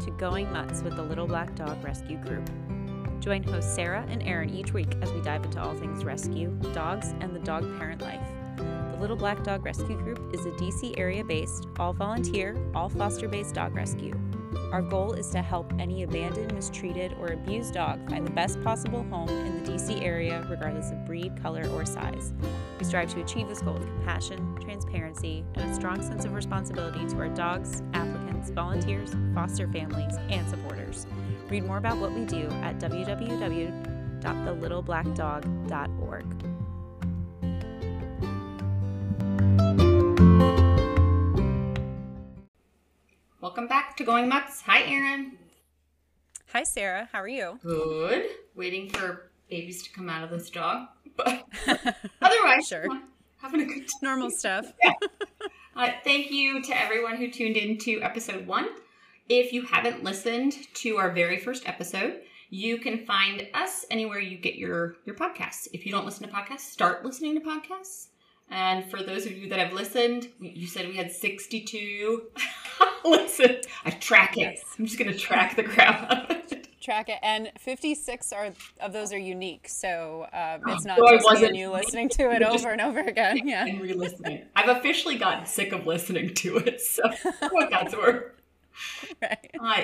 to Going Mutts with the Little Black Dog Rescue Group. Join hosts Sarah and Erin each week as we dive into all things rescue, dogs, and the dog parent life. The Little Black Dog Rescue Group is a DC area based, all volunteer, all foster based dog rescue. Our goal is to help any abandoned, mistreated, or abused dog find the best possible home in the DC area, regardless of breed, color, or size. We strive to achieve this goal with compassion, transparency, and a strong sense of responsibility to our dogs, volunteers, foster families, and supporters. Read more about what we do at www.thelittleblackdog.org. Welcome back to Going Mutts. Hi, Erin. Hi, Sarah. How are you? Good. Waiting for babies to come out of this dog, but otherwise, Sure. having a good time. Normal stuff. Uh, thank you to everyone who tuned in to episode one. If you haven't listened to our very first episode, you can find us anywhere you get your your podcasts. If you don't listen to podcasts, start listening to podcasts. And for those of you that have listened, you said we had 62. Listen, I track it. Yes. I'm just going to track the crap out of it. Track it, and 56 are of those are unique, so um, it's not So I just wasn't- and you listening to it over and over again. Yeah. and re-listening. I've officially gotten sick of listening to it, so what that's worth. Right. Uh,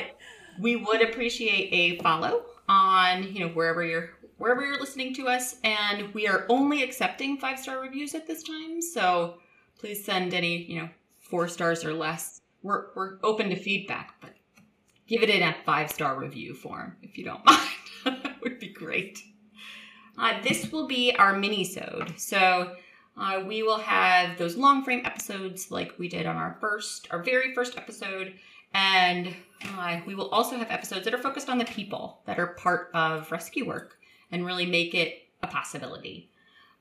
we would appreciate a follow on you know wherever you're wherever you're listening to us, and we are only accepting five star reviews at this time. So please send any you know four stars or less. We're we're open to feedback, but give it in a five star review form if you don't mind. that would be great. Uh, this will be our mini-sode. So uh, we will have those long frame episodes like we did on our first, our very first episode, and uh, we will also have episodes that are focused on the people that are part of rescue work and really make it a possibility.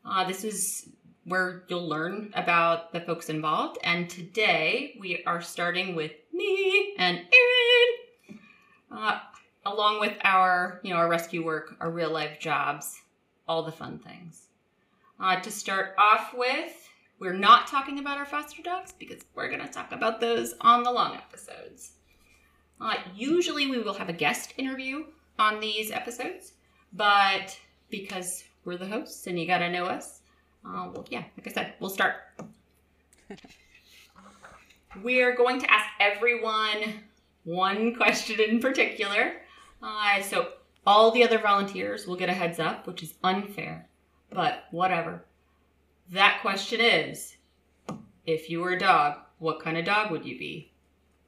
Uh, this is where you'll learn about the folks involved, and today we are starting with me and Erin, uh, along with our, you know, our rescue work, our real life jobs, all the fun things. Uh, to start off with, we're not talking about our foster dogs because we're going to talk about those on the long episodes. Uh, usually, we will have a guest interview on these episodes, but because we're the hosts and you got to know us, uh, well, yeah, like I said, we'll start. We're going to ask everyone one question in particular. Uh, so, all the other volunteers will get a heads up, which is unfair, but whatever. That question is if you were a dog, what kind of dog would you be?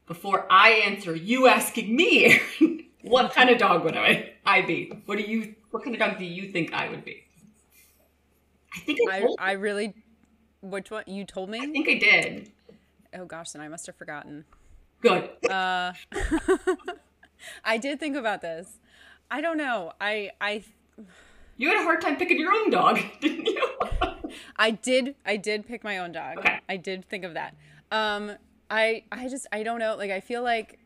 Before I answer, you asking me, what kind of dog would I, I be? What do you what kind of dog do you think I would be? I think I, I, I really. Which one? You told me? I think I did. Oh gosh, then I must have forgotten. Good. Uh, I did think about this. I don't know. I I You had a hard time picking your own dog, didn't you? I did I did pick my own dog. Okay. I did think of that. Um I I just I don't know. Like I feel like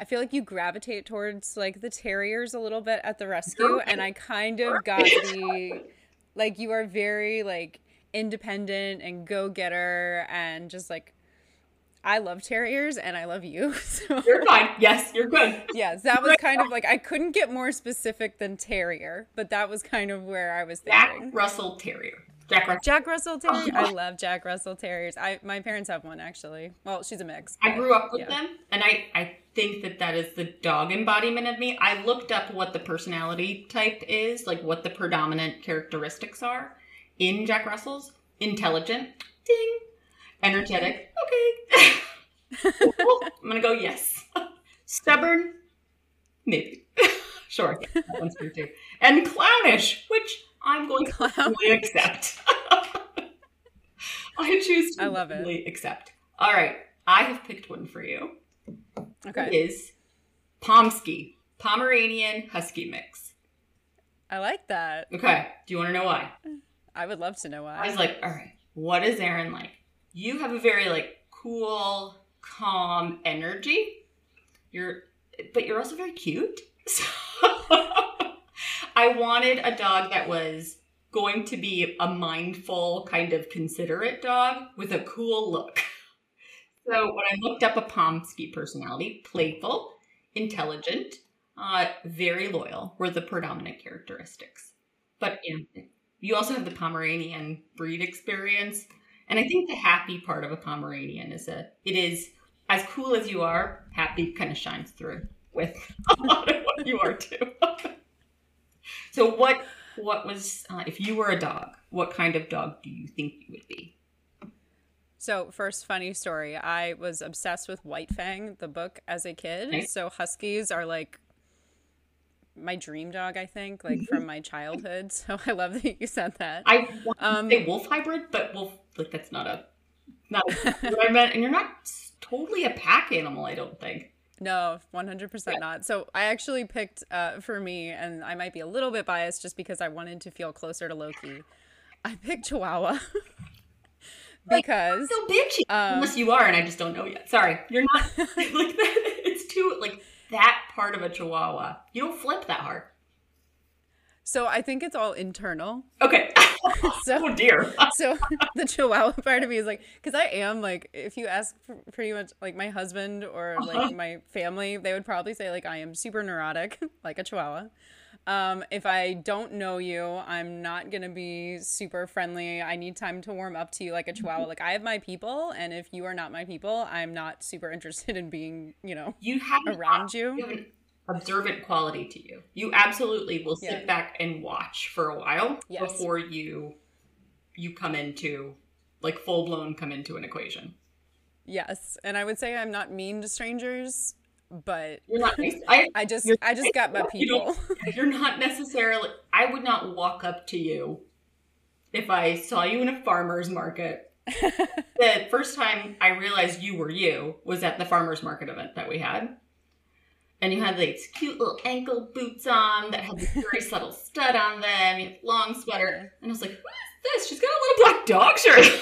I feel like you gravitate towards like the terriers a little bit at the rescue and I kind of got the like you are very like independent and go-getter and just like I love terriers and I love you. So you're fine. Yes, you're good. yes, that was kind of like I couldn't get more specific than terrier, but that was kind of where I was thinking. Jack. Russell Terrier. Jack Russell. Jack Russell Terrier. Oh. I love Jack Russell Terriers. I my parents have one actually. Well, she's a mix. I grew up with yeah. them, and I, I think that that is the dog embodiment of me. I looked up what the personality type is, like what the predominant characteristics are in Jack Russell's. Intelligent, ding. Energetic, okay. Cool. I'm gonna go yes. Stubborn, maybe. sure, that one's true too. And clownish, which I'm going to Clown. accept. I choose to I love it. accept. All right, I have picked one for you. Okay. is Pomsky, Pomeranian Husky mix. I like that. Okay, do you want to know why? I would love to know why. I was like, all right, what is Erin like? You have a very like cool, calm energy. You're, but you're also very cute. So I wanted a dog that was going to be a mindful, kind of considerate dog with a cool look. So when I looked up a Pomsky personality, playful, intelligent, uh, very loyal were the predominant characteristics. But you, know, you also have the Pomeranian breed experience, and I think the happy part of a Pomeranian is a it is as cool as you are, happy kind of shines through with a lot of what you are too. so what what was uh, if you were a dog? What kind of dog do you think you would be? So, first funny story. I was obsessed with White Fang, the book, as a kid. Nice. So, huskies are like my dream dog, I think, like from my childhood. So, I love that you said that. I want um, say wolf hybrid, but wolf, like, that's not a, not what I meant. And you're not totally a pack animal, I don't think. No, 100% yeah. not. So I actually picked uh, for me, and I might be a little bit biased just because I wanted to feel closer to Loki. I picked Chihuahua. because like, so bitchy um, unless you are and i just don't know yet sorry you're not like that it's too like that part of a chihuahua. You don't flip that hard. So i think it's all internal. Okay. So oh dear. so the chihuahua part of me is like because i am like if you ask pretty much like my husband or like uh-huh. my family they would probably say like i am super neurotic like a chihuahua um, if I don't know you, I'm not gonna be super friendly. I need time to warm up to you like a chihuahua. Like I have my people, and if you are not my people, I'm not super interested in being, you know, you have around you. you have an observant quality to you. You absolutely will sit yeah. back and watch for a while yes. before you you come into like full blown come into an equation. Yes, and I would say I'm not mean to strangers but you're not I, I just I just got my people. You you're not necessarily I would not walk up to you if I saw you in a farmer's market. the first time I realized you were you was at the farmer's market event that we had. And you had these cute little ankle boots on that had this very subtle stud on them, you had long sweater. And I was like, who is this? She's got a little black dog shirt.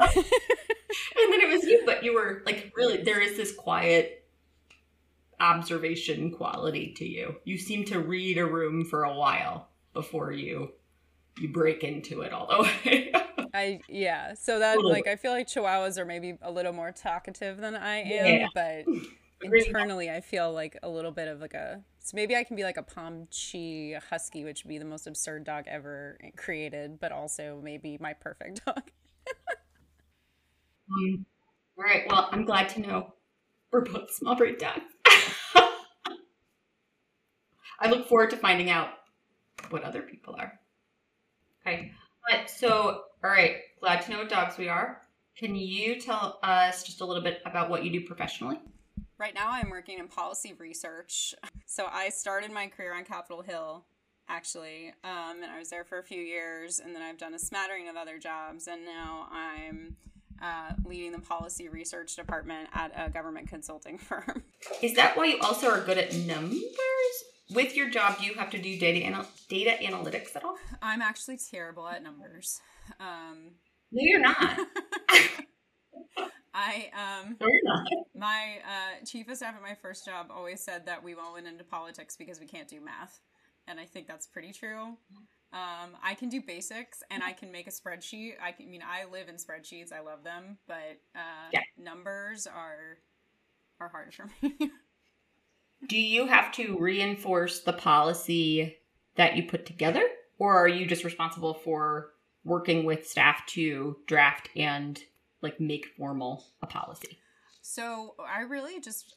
and then it was you, but you were like really there is this quiet observation quality to you. You seem to read a room for a while before you you break into it all the way. I yeah. So that like I feel like chihuahuas are maybe a little more talkative than I am, yeah. but internally I feel like a little bit of like a so maybe I can be like a Pomchi husky, which would be the most absurd dog ever created, but also maybe my perfect dog. um, all right. Well, I'm glad to know we're both small breed dogs. I look forward to finding out what other people are. Okay. But so, all right, glad to know what dogs we are. Can you tell us just a little bit about what you do professionally? Right now, I'm working in policy research. So, I started my career on Capitol Hill, actually, um, and I was there for a few years, and then I've done a smattering of other jobs, and now I'm uh, leading the policy research department at a government consulting firm. Is that why you also are good at numbers? With your job, do you have to do data anal- data analytics at all? I'm actually terrible at numbers. Um, no, you're not. I um no, you're not. my uh, chief of staff at my first job always said that we won't went into politics because we can't do math, and I think that's pretty true. Um, I can do basics and I can make a spreadsheet. I, can, I mean, I live in spreadsheets. I love them, but uh, yeah. numbers are are hard for me. do you have to reinforce the policy that you put together, or are you just responsible for working with staff to draft and like make formal a policy? So I really just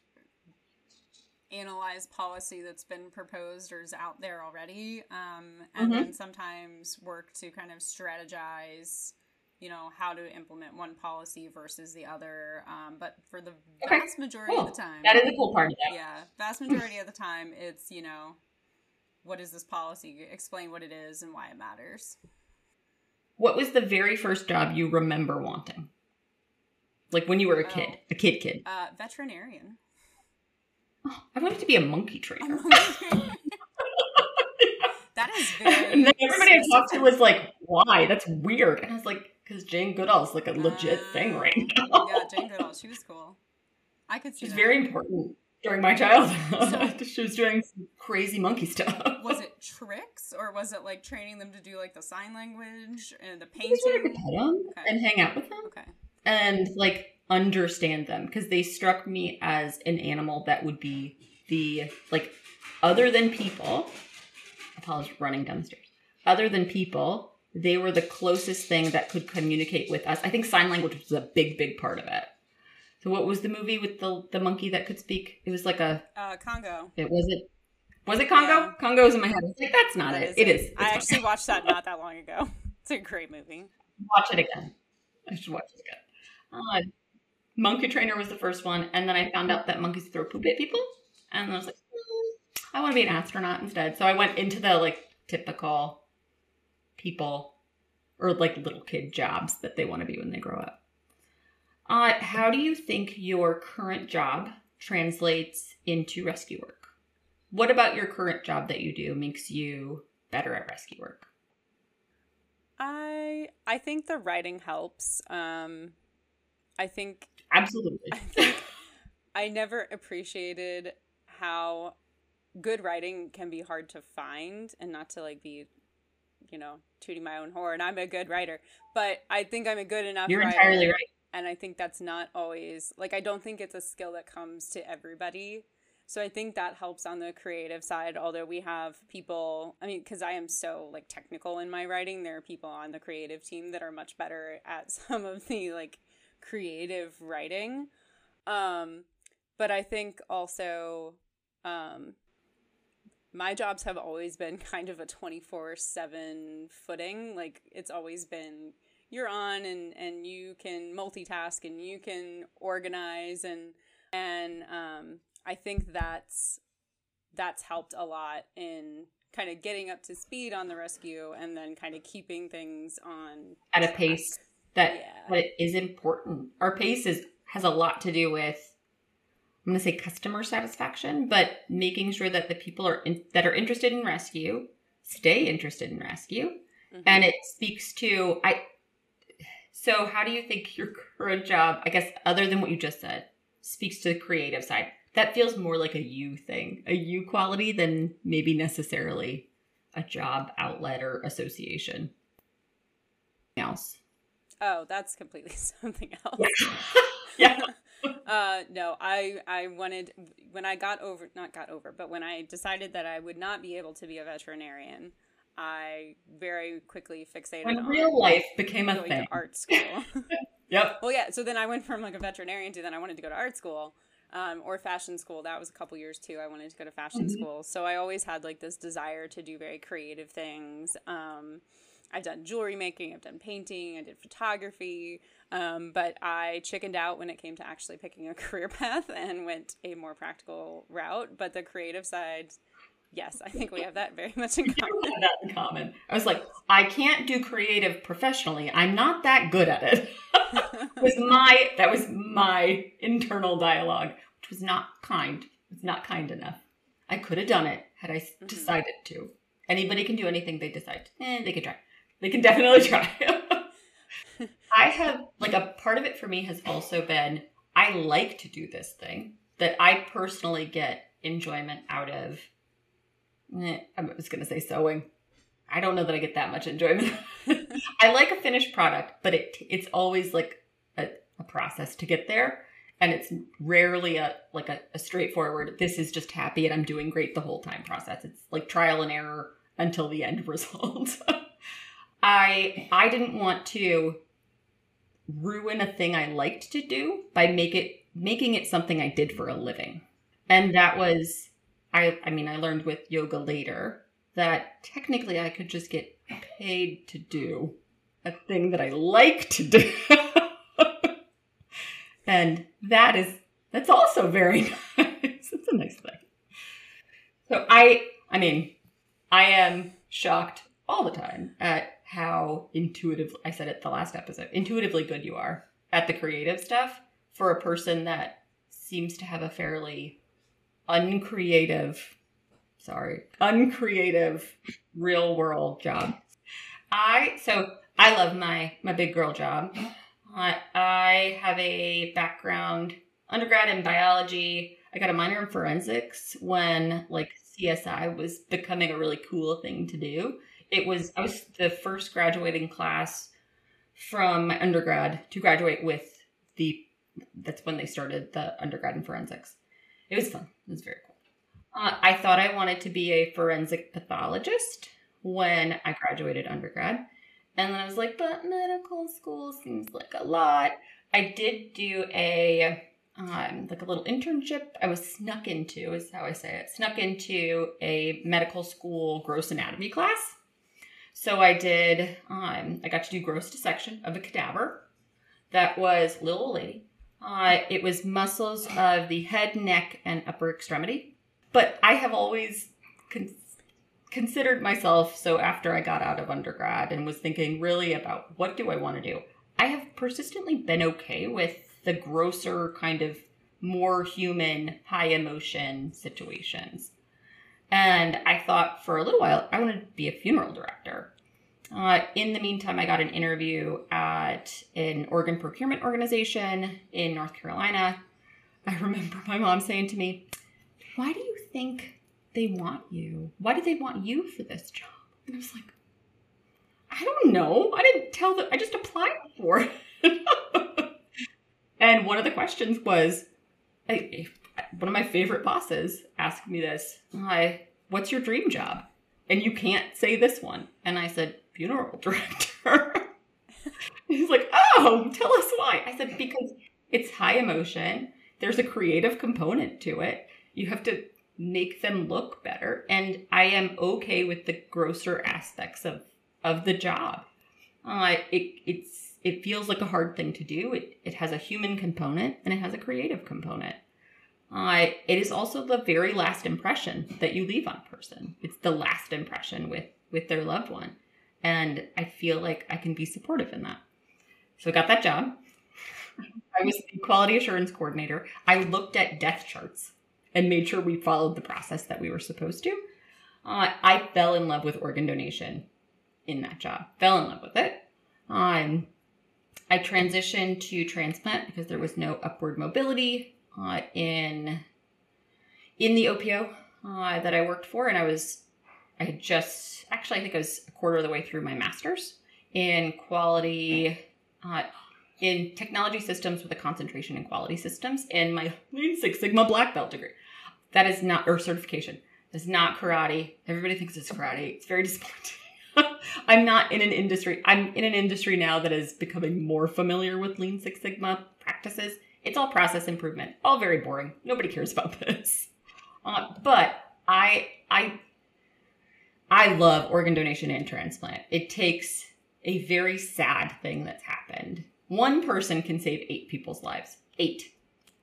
analyze policy that's been proposed or is out there already um, and mm-hmm. then sometimes work to kind of strategize you know how to implement one policy versus the other um, but for the okay. vast majority cool. of the time that is a cool part of that yeah vast majority of the time it's you know what is this policy explain what it is and why it matters what was the very first job you remember wanting like when you were a kid oh, a kid kid uh, veterinarian Oh, I wanted to be a monkey trainer. that is very. And then everybody I talked to was like, "Why? That's weird." And I was like, "Because Jane Goodall's like a legit uh, thing right now." yeah, Jane Goodall. She was cool. I could see. She's that. very important during my childhood. So, she was doing crazy monkey stuff. Was it tricks or was it like training them to do like the sign language and the painting? pet them okay. and hang out with them. Okay. And like understand them because they struck me as an animal that would be the like other than people. Apollo's running downstairs. Other than people, they were the closest thing that could communicate with us. I think sign language was a big, big part of it. So what was the movie with the the monkey that could speak? It was like a Uh, Congo. it was it was it Congo? Yeah. Congo's in my head. It's like that's not That it. is It is. It's I actually watched that not that long ago. It's a great movie. watch it again. I should watch it again. Uh, Monkey Trainer was the first one, and then I found out that monkeys throw poop at people, and I was like, "Hmm, I want to be an astronaut instead. So I went into the like typical people or like little kid jobs that they want to be when they grow up. Uh, how do you think your current job translates into rescue work? What about your current job that you do makes you better at rescue work? I I think the writing helps. Um, I think Absolutely. I think I never appreciated how good writing can be hard to find and not to like be you know tooting my own horn. I'm a good writer but i think i'm a good enough You're writer entirely right. and i think that's not always like i don't think it's a skill that comes to everybody. So i think that helps on the creative side although we have people i mean because i am so like technical in my writing there are people on the creative team that are much better at some of the like creative writing. Um but i think also um my jobs have always been kind of a 24/7 footing like it's always been you're on and and you can multitask and you can organize and and um I think that's that's helped a lot in kind of getting up to speed on the rescue and then kind of keeping things on At a track. pace that Yeah. that is important. Our pace is has a lot to do with I'm going to say customer satisfaction, but making sure that the people are in, that are interested in rescue stay interested in rescue, Mhm. and it speaks to I. So, how do you think your current job, I guess, other than what you just said, speaks to the creative side? That feels more like a you thing, a you quality than maybe necessarily a job outlet or association. Else. Oh, that's completely something else. yeah. uh no i i wanted when i got over not got over but when i decided that i would not be able to be a veterinarian i very quickly fixated When on real life became a going thing. to art school Yep. well yeah so then i went from like a veterinarian to then i wanted to go to art school um, or fashion school that was a couple years too i wanted to go to fashion Mhm. school so i always had like this desire to do very creative things um, i've done jewelry making i've done painting i did photography um, but i chickened out when it came to actually picking a career path and went a more practical route but the creative side yes i think we have that very much in common that in common. I was like, I can't do creative professionally. I'm not that good at it. was my that was my internal dialogue, which was not kind. It's not kind enough. I could have done it had I s Mhm. decided to. Anybody can do anything they decide. Eh, they can try. They can definitely try. I have like a part of it for me has also been I like to do this thing that I personally get enjoyment out of. Eh, I was going to say sewing. I don't know that I get that much enjoyment. I like a finished product, but it it's always like a, a process to get there, and it's rarely a like a, a straightforward. This is just happy and I'm doing great the whole time process. It's like trial and error until the end result. I I didn't want to ruin a thing I liked to do by make it making it something I did for a living, and that was I I mean I learned with yoga later that technically I could just get paid to do a thing that I like to do. and that is that's also very nice. It's a nice thing. So I I mean, I am shocked all the time at how intuitive I said it the last episode, intuitively good you are at the creative stuff for a person that seems to have a fairly uncreative sorry, uncreative real world job. I so I love my my big girl job. I, I have a background undergrad in biology. I got a minor in forensics when like CSI was becoming a really cool thing to do. It was I was the first graduating class from my undergrad to graduate with the that's when they started the undergrad in forensics. It was fun. It was very cool. Uh, I thought I wanted to be a forensic pathologist when I graduated undergrad. And then I was like, but medical school seems like a lot. I did do a um, like a little internship. I was snuck into, is how I say it, snuck into a medical school gross anatomy class. So I did, um, I got to do gross dissection of a cadaver that was little lady. Uh, it was muscles of the head, neck, and upper extremity. But I have always con- considered myself, so after I got out of undergrad and was thinking really about what do I want to do, I have persistently been okay with the grosser kind of more human, high emotion situations. And I thought for a little while I wanted to be a funeral director. Uh, in the meantime, I got an interview at an organ procurement organization in North Carolina. I remember my mom saying to me, Why do you think they want you? Why do they want you for this job? And I was like, I don't know. I didn't tell them, I just applied for it. and one of the questions was, I, one of my favorite bosses asked me this Hi, what's your dream job? And you can't say this one. And I said, funeral director. He's like, oh, tell us why. I said, because it's high emotion. There's a creative component to it. You have to make them look better. And I am okay with the grosser aspects of, of the job. Uh, it, it's, it feels like a hard thing to do. It, it has a human component and it has a creative component. Uh, it is also the very last impression that you leave on a person. It's the last impression with with their loved one, and I feel like I can be supportive in that. So I got that job. I was the quality assurance coordinator. I looked at death charts and made sure we followed the process that we were supposed to. Uh, I fell in love with organ donation in that job. Fell in love with it. Um, I transitioned to transplant because there was no upward mobility uh, in in the OPO uh, that I worked for, and I was I had just actually I think I was a quarter of the way through my master's in quality uh, in technology systems with a concentration in quality systems in my Lean Six Sigma black belt degree. That is not or certification. That's not karate. Everybody thinks it's karate. It's very disappointing. I'm not in an industry. I'm in an industry now that is becoming more familiar with Lean Six Sigma practices it's all process improvement, all very boring. Nobody cares about this. Uh, but I, I, I love organ donation and transplant. It takes a very sad thing that's happened. One person can save eight people's lives. Eight.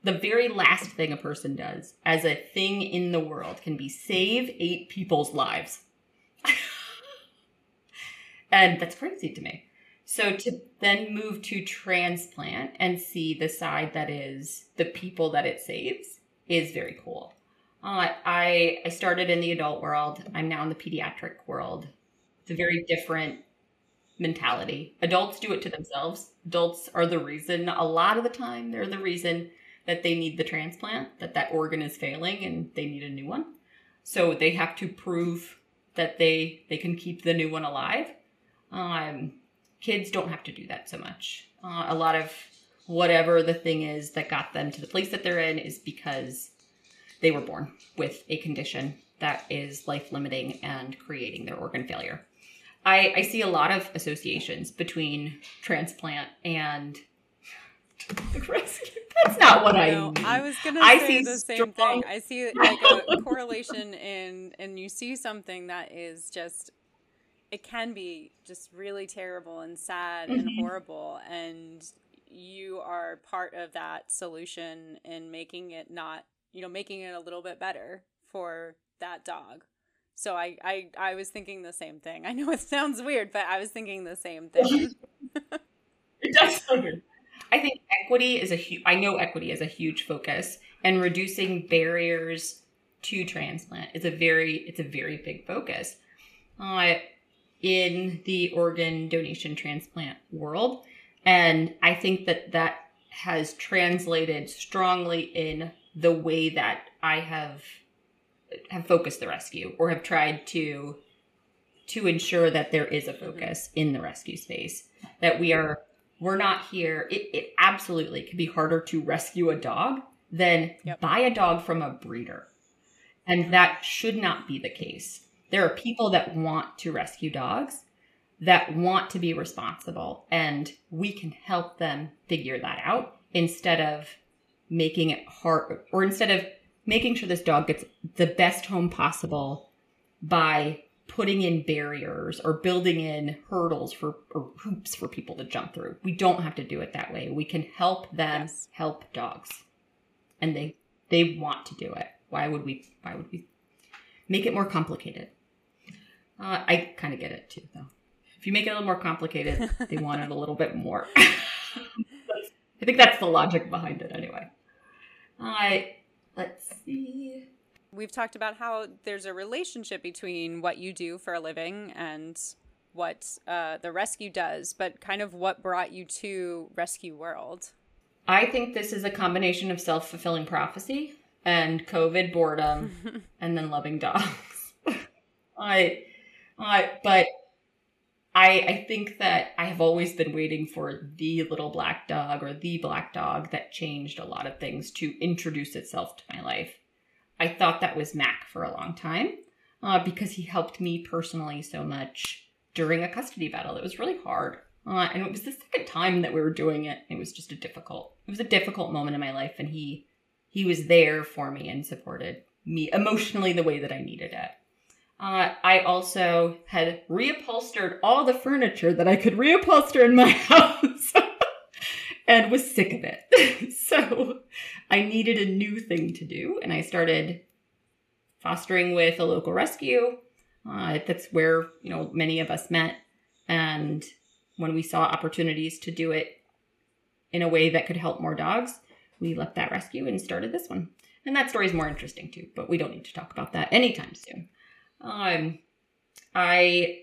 The very last thing a person does as a thing in the world can be save eight people's lives. and that's crazy to me. So to then move to transplant and see the side that is the people that it saves is very cool. Uh, I I started in the adult world. I'm now in the pediatric world. It's a very different mentality. Adults do it to themselves. Adults are the reason. A lot of the time, they're the reason that they need the transplant, that that organ is failing, and they need a new one. So they have to prove that they they can keep the new one alive. Um, kids don't have to do that so much. Uh, a lot of whatever the thing is that got them to the place that they're in is because they were born with a condition that is life limiting and creating their organ failure. I, I see a lot of associations between transplant and the rescue. That's not what I. Know. I was gonna I say the same thing. I see like a correlation in, and you see something that is just it can be just really terrible and sad mm-hmm. and horrible and you are part of that solution in making it not you know making it a little bit better for that dog. So I, I i was thinking the same thing. I know it sounds weird but i was thinking the same thing. It does sound weird. I think equity is a huge i know equity is a huge focus and reducing barriers to transplant is a very it's a very big focus. Uh, in the organ donation transplant world. And I think that that has translated strongly in the way that I have have focused the rescue or have tried to to ensure that there is a mm-hmm. focus in the rescue space that we are we're not here. It, it absolutely can be harder to rescue a dog than Yep. buy a dog from a breeder. And that should not be the case. There are people that want to rescue dogs, that want to be responsible, and we can help them figure that out instead of making it hard or instead of making sure this dog gets the best home possible by putting in barriers or building in hurdles for or hoops for people to jump through. We don't have to do it that way. We can help them Yes. help dogs. And they they want to do it. Why would we why would we make it more complicated? Uh, I kind of get it too though. If you make it a little more complicated, they want it a little bit more. I think that's the logic behind it anyway. I let's see. We've talked about how there's a relationship between what you do for a living and what uh, the rescue does, but kind of what brought you to Rescue World. I think this is a combination of self fulfilling prophecy and COVID boredom and then loving dogs. I, I, but I, I think that I have always been waiting for the little black dog or the black dog that changed a lot of things to introduce itself to my life. I thought that was Mac for a long time uh, because he helped me personally so much during a custody battle. It was really hard. Uh, and it was the second time that we were doing it. It was just a difficult. It was a difficult moment in my life, and he he was there for me and supported me emotionally the way that I needed it. Uh, I also had reupholstered all the furniture that I could reupholster in my house, and was sick of it. so I needed a new thing to do, and I started fostering with a local rescue. Uh, that's where you know many of us met, and when we saw opportunities to do it in a way that could help more dogs, we left that rescue and started this one. And that story is more interesting too, but we don't need to talk about that anytime soon. Um, I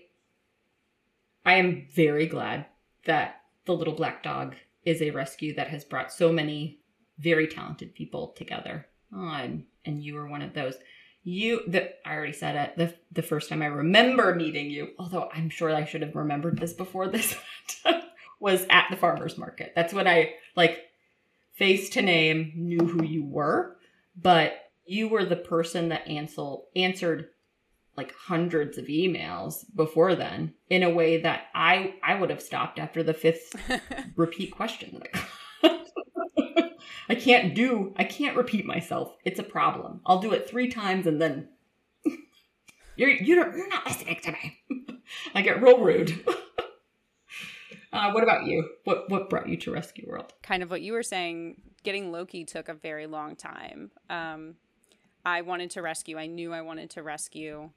I am very glad that the little black dog is a rescue that has brought so many very talented people together. Um, and you were one of those. You, the, I already said it. The the first time I remember meeting you, although I'm sure I should have remembered this before this, was at the farmers market. That's when I like face to name knew who you were, but you were the person that answer, answered like hundreds of emails before then in a way that I I would have stopped after the fifth repeat question. I can't do I can't repeat myself. It's a problem. I'll do it three times and then you're you don't you're not listening to me. I get real rude. uh, what about you? What what brought you to Rescue World? kind of what you were saying, getting Loki took a very long time. Um, I wanted to rescue. I knew I wanted to rescue.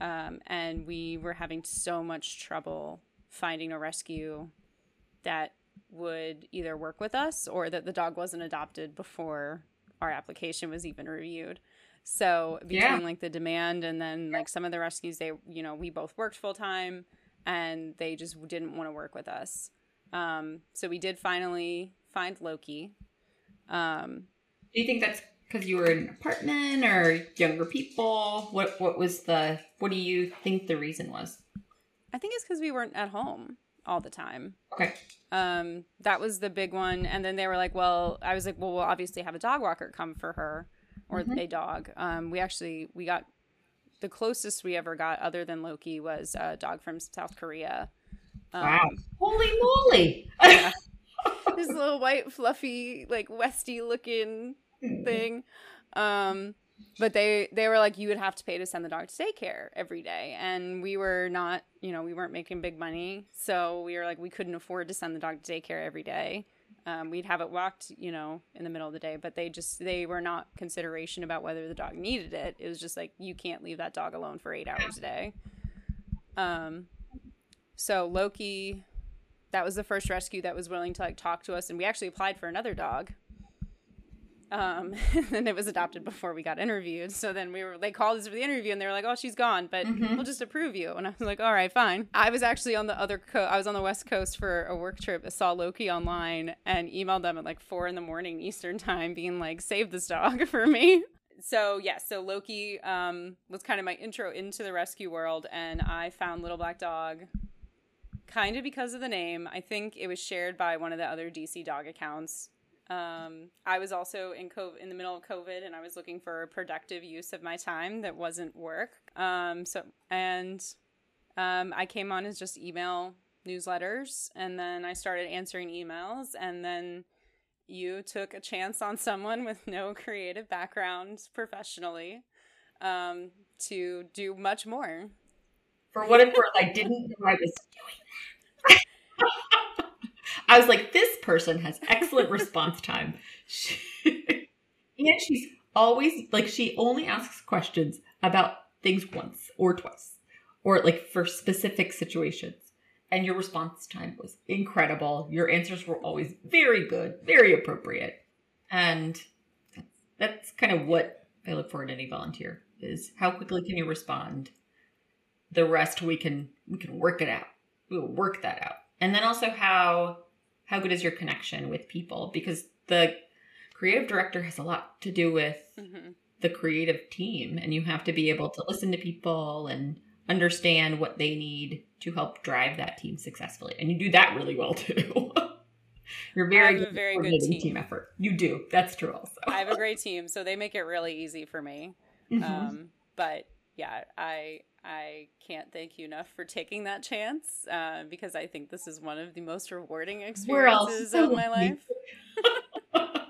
Um, and we were having so much trouble finding a rescue that would either work with us or that the dog wasn't adopted before our application was even reviewed. So between Yeah. like the demand and then like some of the rescues, they you know we both worked full time and they just didn't want to work with us. Um, so we did finally find Loki. Um, Do you think that's because you were in an apartment or younger people? What what was the what do you think the reason was? I think it's because we weren't at home all the time. Okay. Um, that was the big one. And then they were like, well, I was like, well, we'll obviously have a dog walker come for her or a dog. Um, we actually, we got the closest we ever got other than Loki was a dog from South Korea. Um, Wow. Holy moly. this little white, fluffy, like Westie looking thing. Um, but they they were like, you would have to pay to send the dog to daycare every day, and we were not, you know, we weren't making big money, so we were like, we couldn't afford to send the dog to daycare every day. Um, we'd have it walked, you know, in the middle of the day, but they just they were not consideration about whether the dog needed it. It was just like you can't leave that dog alone for eight hours a day. Um, so Loki that was the first rescue that was willing to like talk to us and we actually applied for another dog um and it was adopted before we got interviewed. So then we were they called us for the interview and they were like oh she's gone but we'll just approve you. And i was like all right fine. I was actually on the other co- i was on the west coast for a work trip. I saw loki online and emailed them at like four in the morning eastern time being like save this dog for me. So yeah so loki um was kind of my intro into the rescue world and i found little black dog kind of because of the name. I think it was shared by one of the other DC dog accounts. Um, I was also in COVID, in the middle of COVID, and I was looking for a productive use of my time that wasn't work. Um, so and um, I came on as just email newsletters, and then I started answering emails, and then you took a chance on someone with no creative background professionally um, to do much more. For what it's worth, I didn't know I was doing that. I was like, this person has excellent response time. and she's always like, she only asks questions about things once or twice, or like for specific situations. And your response time was incredible. Your answers were always very good, very appropriate. And that's kind of what I look for in any volunteer is how quickly can you respond the rest we can we can work it out we will work that out and then also how how good is your connection with people? Because the creative director has a lot to do with mm-hmm. the creative team and you have to be able to listen to people and understand what they need to help drive that team successfully. And you do that really well too. You're very good very good team. team effort. You do. That's true also. I have a great team so they make it really easy for me. Mm-hmm. um, but yeah i I can't thank you enough for taking that chance uh, because I think this is one of the most rewarding experiences of my life.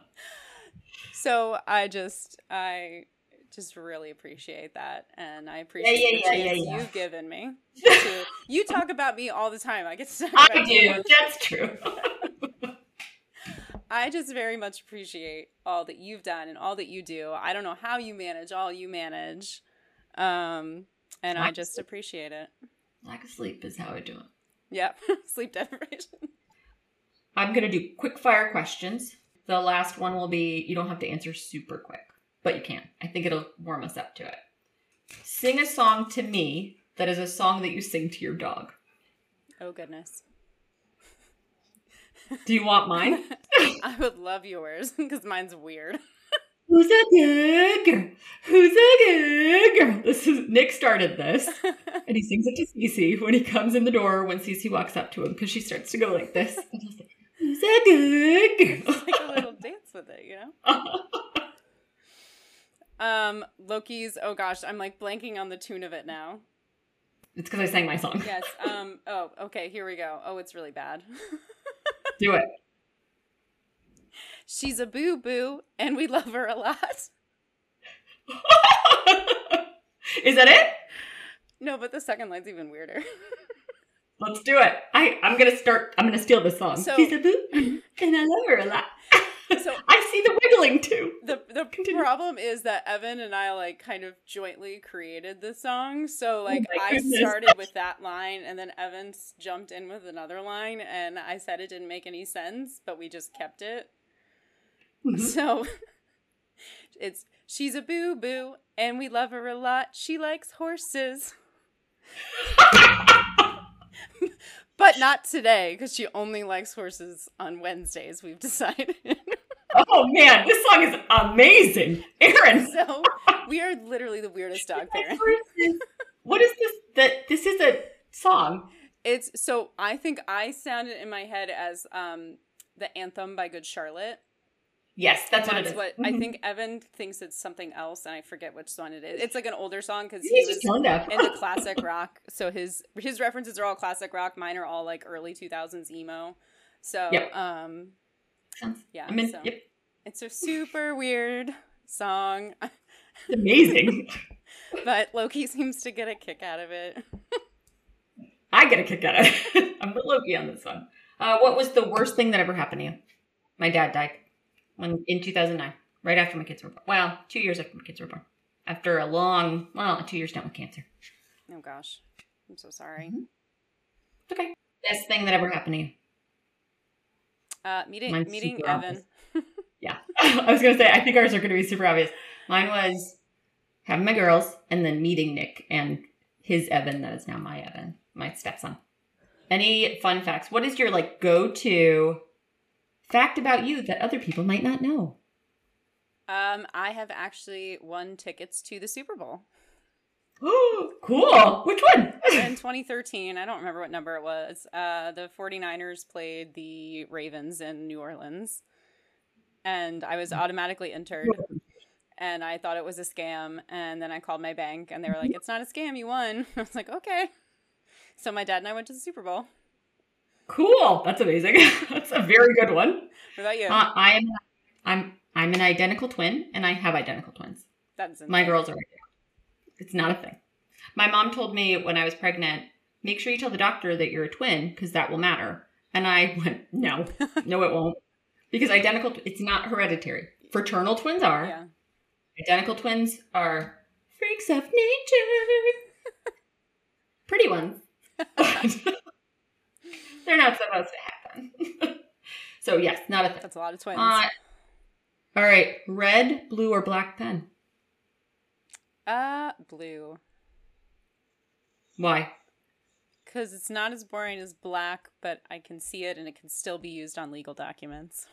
so I just, I just really appreciate that, and I appreciate yeah, yeah, the chance yeah, you've given me. To, you talk about me all the time. I get to talk I do. That's true. I just very much appreciate all that you've done and all that you do. I don't know how you manage all you manage. Um, and lack I just appreciate it. Lack of sleep is how I do it. Yep, sleep deprivation. I'm going to do quick fire questions. The last one will be you don't have to answer super quick, but you can. I think it'll warm us up to it. Sing a song to me that is a song that you sing to your dog. Oh, goodness. Do you want mine? I would love yours because mine's weird. Who's a good girl? Who's a good girl? This is Nick started this, and he sings it to Cece when he comes in the door when Cece walks up to him because she starts to go like this. Like, Who's a good girl? It's like a little dance with it, you know. um, Loki's. Oh gosh, I'm like blanking on the tune of it now. It's because I sang my song. Yes. Um. Oh. Okay. Here we go. Oh, it's really bad. Do it. She's a boo boo, and we love her a lot. Is that it? No, but the second line's even weirder. Let's do it. I I'm gonna start. I'm gonna steal this song. So, She's a boo, and I love her a lot. So I see the wiggling too. The the Continue. problem is that Evan and I like kind of jointly created the song. So oh like oh I started with that line and then Evan jumped in with another line and I said it didn't make any sense, but we just kept it. Mm-hmm. So it's she's a boo boo and we love her a lot. She likes horses. but not today because she only likes horses on Wednesdays, we've decided. oh man, this song is amazing. Erin. So we are literally the weirdest dog parents. what is this that this is a song? It's so I think I sounded in my head as um the anthem by Good Charlotte. Yes, that's, that's what it is. What mm-hmm. I think Evan thinks it's something else, and I forget which one it is. It's like an older song because he was into classic rock. So his his references are all classic rock. Mine are all like early two thousands emo. So yep. um, yeah. I mean, so yep. It's a super weird song. amazing. but Loki seems to get a kick out of it. I get a kick out of it. I'm with Loki on this one. Uh, what was the worst thing that ever happened to you? My dad died when in 2009, right after my kids were born. Well, two years after my kids were born. After a long, well, two years down with cancer. Oh gosh, I'm so sorry. Mm-hmm. Okay. Best thing that ever happened to you? Uh, meeting Mine's meeting Evan. yeah, I was gonna say I think ours are gonna be super obvious. Mine was having my girls and then meeting Nick and his Evan that is now my Evan, my stepson. Any fun facts? What is your like go to fact about you that other people might not know? Um, I have actually won tickets to the Super Bowl. Oh, cool. Which one? in 2013, I don't remember what number it was. Uh, the 49ers played the Ravens in New Orleans, and I was automatically entered. And I thought it was a scam. And then I called my bank, and they were like, "It's not a scam. You won." I was like, "Okay." So my dad and I went to the Super Bowl. Cool. That's amazing. That's a very good one. What about you? Uh, I am. I'm. I'm an identical twin, and I have identical twins. That's My girls are. It's not a thing. My mom told me when I was pregnant, make sure you tell the doctor that you're a twin because that will matter. And I went, no, no, it won't, because identical. It's not hereditary. Fraternal twins are. Yeah. Identical twins are freaks of nature. Pretty ones. They're not supposed to happen. so yes, not a thing. That's a lot of twins. Uh, all right, red, blue, or black pen. Uh, blue. Why? Because it's not as boring as black, but I can see it and it can still be used on legal documents.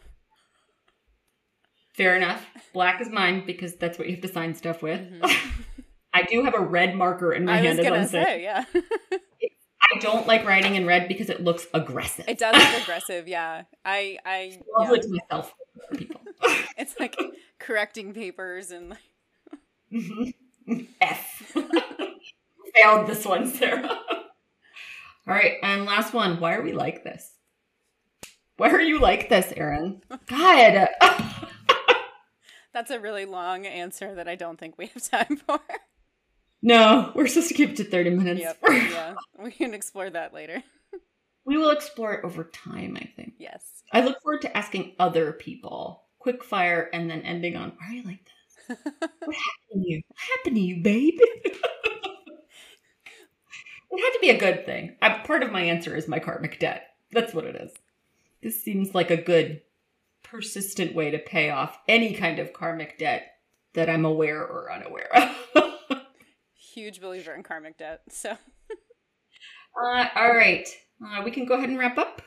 Fair enough. Black is mine because that's what you have to sign stuff with. Mhm. I do have a red marker in my I was hand as gonna say, yeah. I don't like writing in red because it looks aggressive. it does look aggressive, yeah. I, I, yeah. to myself for people. it's like correcting papers and like, Mhm. F. Failed this one, Sarah. All right, and last one. Why are we like this? Why are you like this, Erin? God. that's a really long answer that I don't think we have time for. No, we're supposed to keep it to 30 minutes. yep, yeah. We can explore that later. we will explore it over time, I think. Yes. I look forward to asking other people quick fire and then ending on, why are you like this? What happened to you? What happened to you, babe? it had to be a good thing. I, part of my answer is my karmic debt. That's what it is. This seems like a good, persistent way to pay off any kind of karmic debt that I'm aware or unaware of. Huge believer in karmic debt. So, Uh, all right. Uh, we can go ahead and wrap up.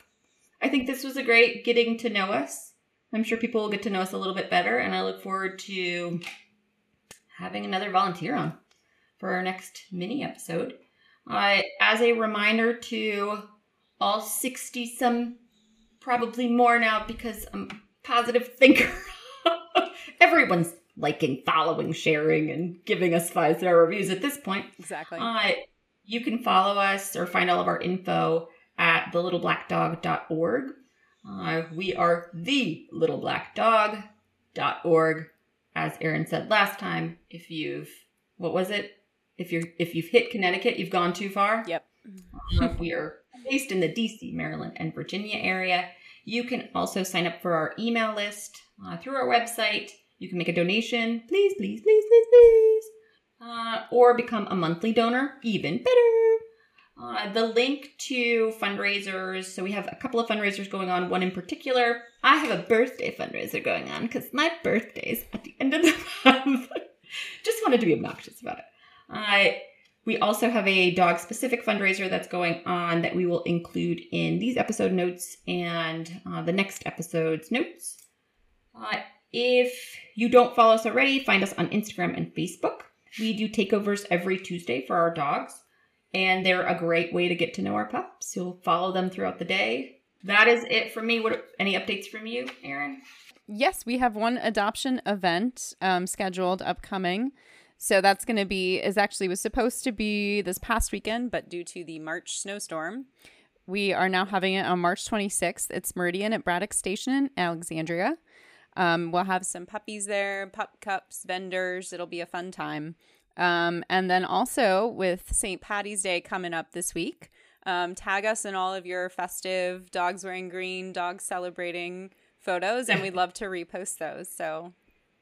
I think this was a great getting to know us. I'm sure people will get to know us a little bit better, and I look forward to having another volunteer on for our next mini episode. Uh, as a reminder to all 60 some, probably more now because I'm positive thinker. Everyone's liking, following, sharing, and giving us five star reviews at this point. exactly. Uh, you can follow us or find all of our info at thelittleblackdog.org. Uh, we are the littleblackdog.org. As Erin said last time, if you've what was it? If you're if you've hit Connecticut, you've gone too far. Yep. Uh, we are based in the DC, Maryland, and Virginia area. You can also sign up for our email list uh, through our website. You can make a donation, please, please, please, please, please, uh, or become a monthly donor, even better. Uh, the link to fundraisers. So we have a couple of fundraisers going on. One in particular, I have a birthday fundraiser going on because my birthday's at the end of the month. Just wanted to be obnoxious about it. Uh, we also have a dog specific fundraiser that's going on that we will include in these episode notes and uh, the next episode's notes. If you don't follow us already, find us on Instagram and Facebook. We do takeovers every Tuesday for our dogs, and they're a great way to get to know our pups. You'll follow them throughout the day. That is it for me. What any updates from you, Erin? Yes, we have one adoption event um, scheduled upcoming. So that's going to be is actually was supposed to be this past weekend, but due to the March snowstorm, we are now having it on March 26th. It's Meridian at Braddock Station in Alexandria. Um, we'll have some puppies there, pup cups, vendors. It'll be a fun time. Um, and then also with St. Patty's Day coming up this week, um, tag us in all of your festive dogs wearing green, dogs celebrating photos, and we'd love to repost those. So,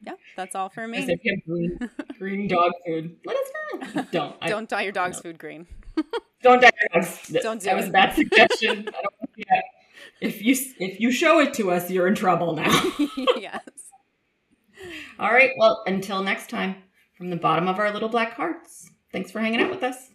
yeah, that's all for me. if you have green, green dog food. Let us know. Don't. I, Don't dye your dog's food green. don't dye your dogs. Don't do that was a bad suggestion. I don't want to do that. If you if you show it to us, you're in trouble now. yes. All right. Well, until next time, from the bottom of our little black hearts. Thanks for hanging out with us.